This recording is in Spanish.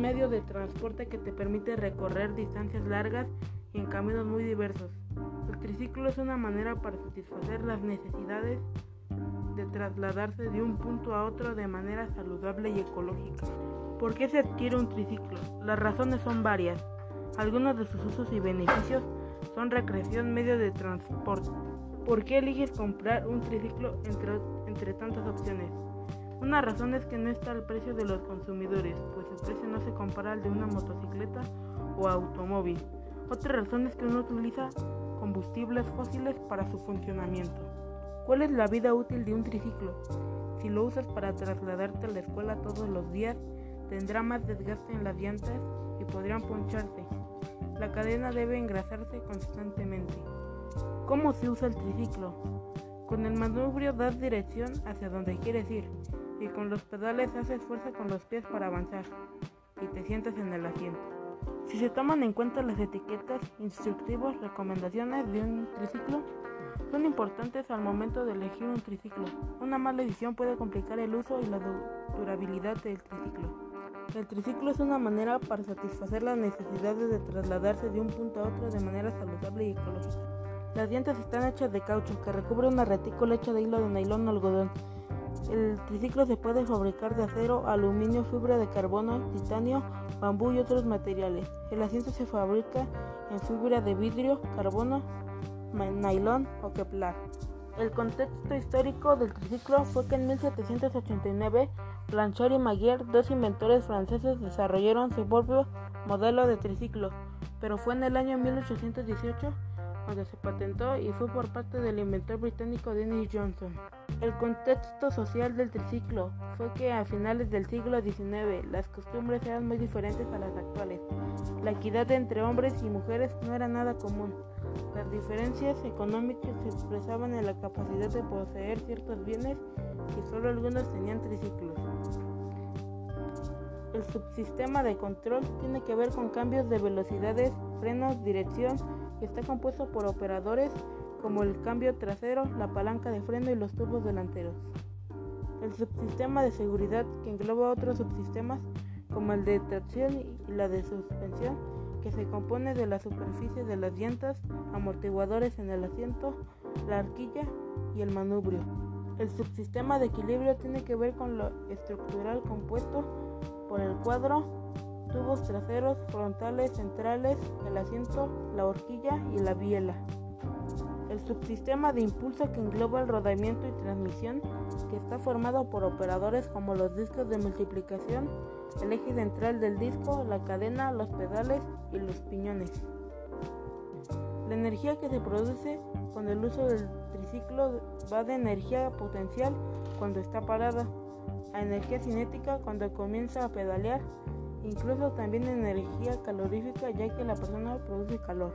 medio de transporte que te permite recorrer distancias largas y en caminos muy diversos. El triciclo es una manera para satisfacer las necesidades de trasladarse de un punto a otro de manera saludable y ecológica. ¿Por qué se adquiere un triciclo? Las razones son varias. Algunos de sus usos y beneficios son recreación, medio de transporte. ¿Por qué eliges comprar un triciclo entre, entre tantas opciones? Una razón es que no está al precio de los consumidores, pues el precio no se compara al de una motocicleta o automóvil. Otra razón es que uno utiliza combustibles fósiles para su funcionamiento. ¿Cuál es la vida útil de un triciclo? Si lo usas para trasladarte a la escuela todos los días, tendrá más desgaste en las llantas y podrían poncharse. La cadena debe engrasarse constantemente. ¿Cómo se usa el triciclo? Con el manubrio das dirección hacia donde quieres ir y con los pedales haces fuerza con los pies para avanzar y te sientas en el asiento. Si se toman en cuenta las etiquetas, instructivos, recomendaciones de un triciclo, son importantes al momento de elegir un triciclo. Una mala decisión puede complicar el uso y la durabilidad del triciclo. El triciclo es una manera para satisfacer las necesidades de trasladarse de un punto a otro de manera saludable y ecológica. Las llantas están hechas de caucho que recubre una retícula hecha de hilo de nylon o algodón. El triciclo se puede fabricar de acero, aluminio, fibra de carbono, titanio, bambú y otros materiales. El asiento se fabrica en fibra de vidrio, carbono, nylon o kevlar. El contexto histórico del triciclo fue que en 1789 Blanchard y Maguire, dos inventores franceses, desarrollaron su propio modelo de triciclo, pero fue en el año 1818 cuando se patentó y fue por parte del inventor británico Dennis Johnson. El contexto social del triciclo fue que a finales del siglo XIX las costumbres eran muy diferentes a las actuales. La equidad entre hombres y mujeres no era nada común. Las diferencias económicas se expresaban en la capacidad de poseer ciertos bienes y solo algunos tenían triciclos. El subsistema de control tiene que ver con cambios de velocidades, frenos, dirección y está compuesto por operadores como el cambio trasero, la palanca de freno y los tubos delanteros. El subsistema de seguridad que engloba otros subsistemas como el de tracción y la de suspensión que se compone de la superficie de las llantas, amortiguadores en el asiento, la arquilla y el manubrio. El subsistema de equilibrio tiene que ver con lo estructural compuesto por el cuadro, tubos traseros, frontales, centrales, el asiento, la horquilla y la biela. El subsistema de impulso que engloba el rodamiento y transmisión, que está formado por operadores como los discos de multiplicación, el eje central del disco, la cadena, los pedales y los piñones. La energía que se produce con el uso del triciclo va de energía potencial cuando está parada a energía cinética cuando comienza a pedalear, incluso también energía calorífica ya que la persona produce calor.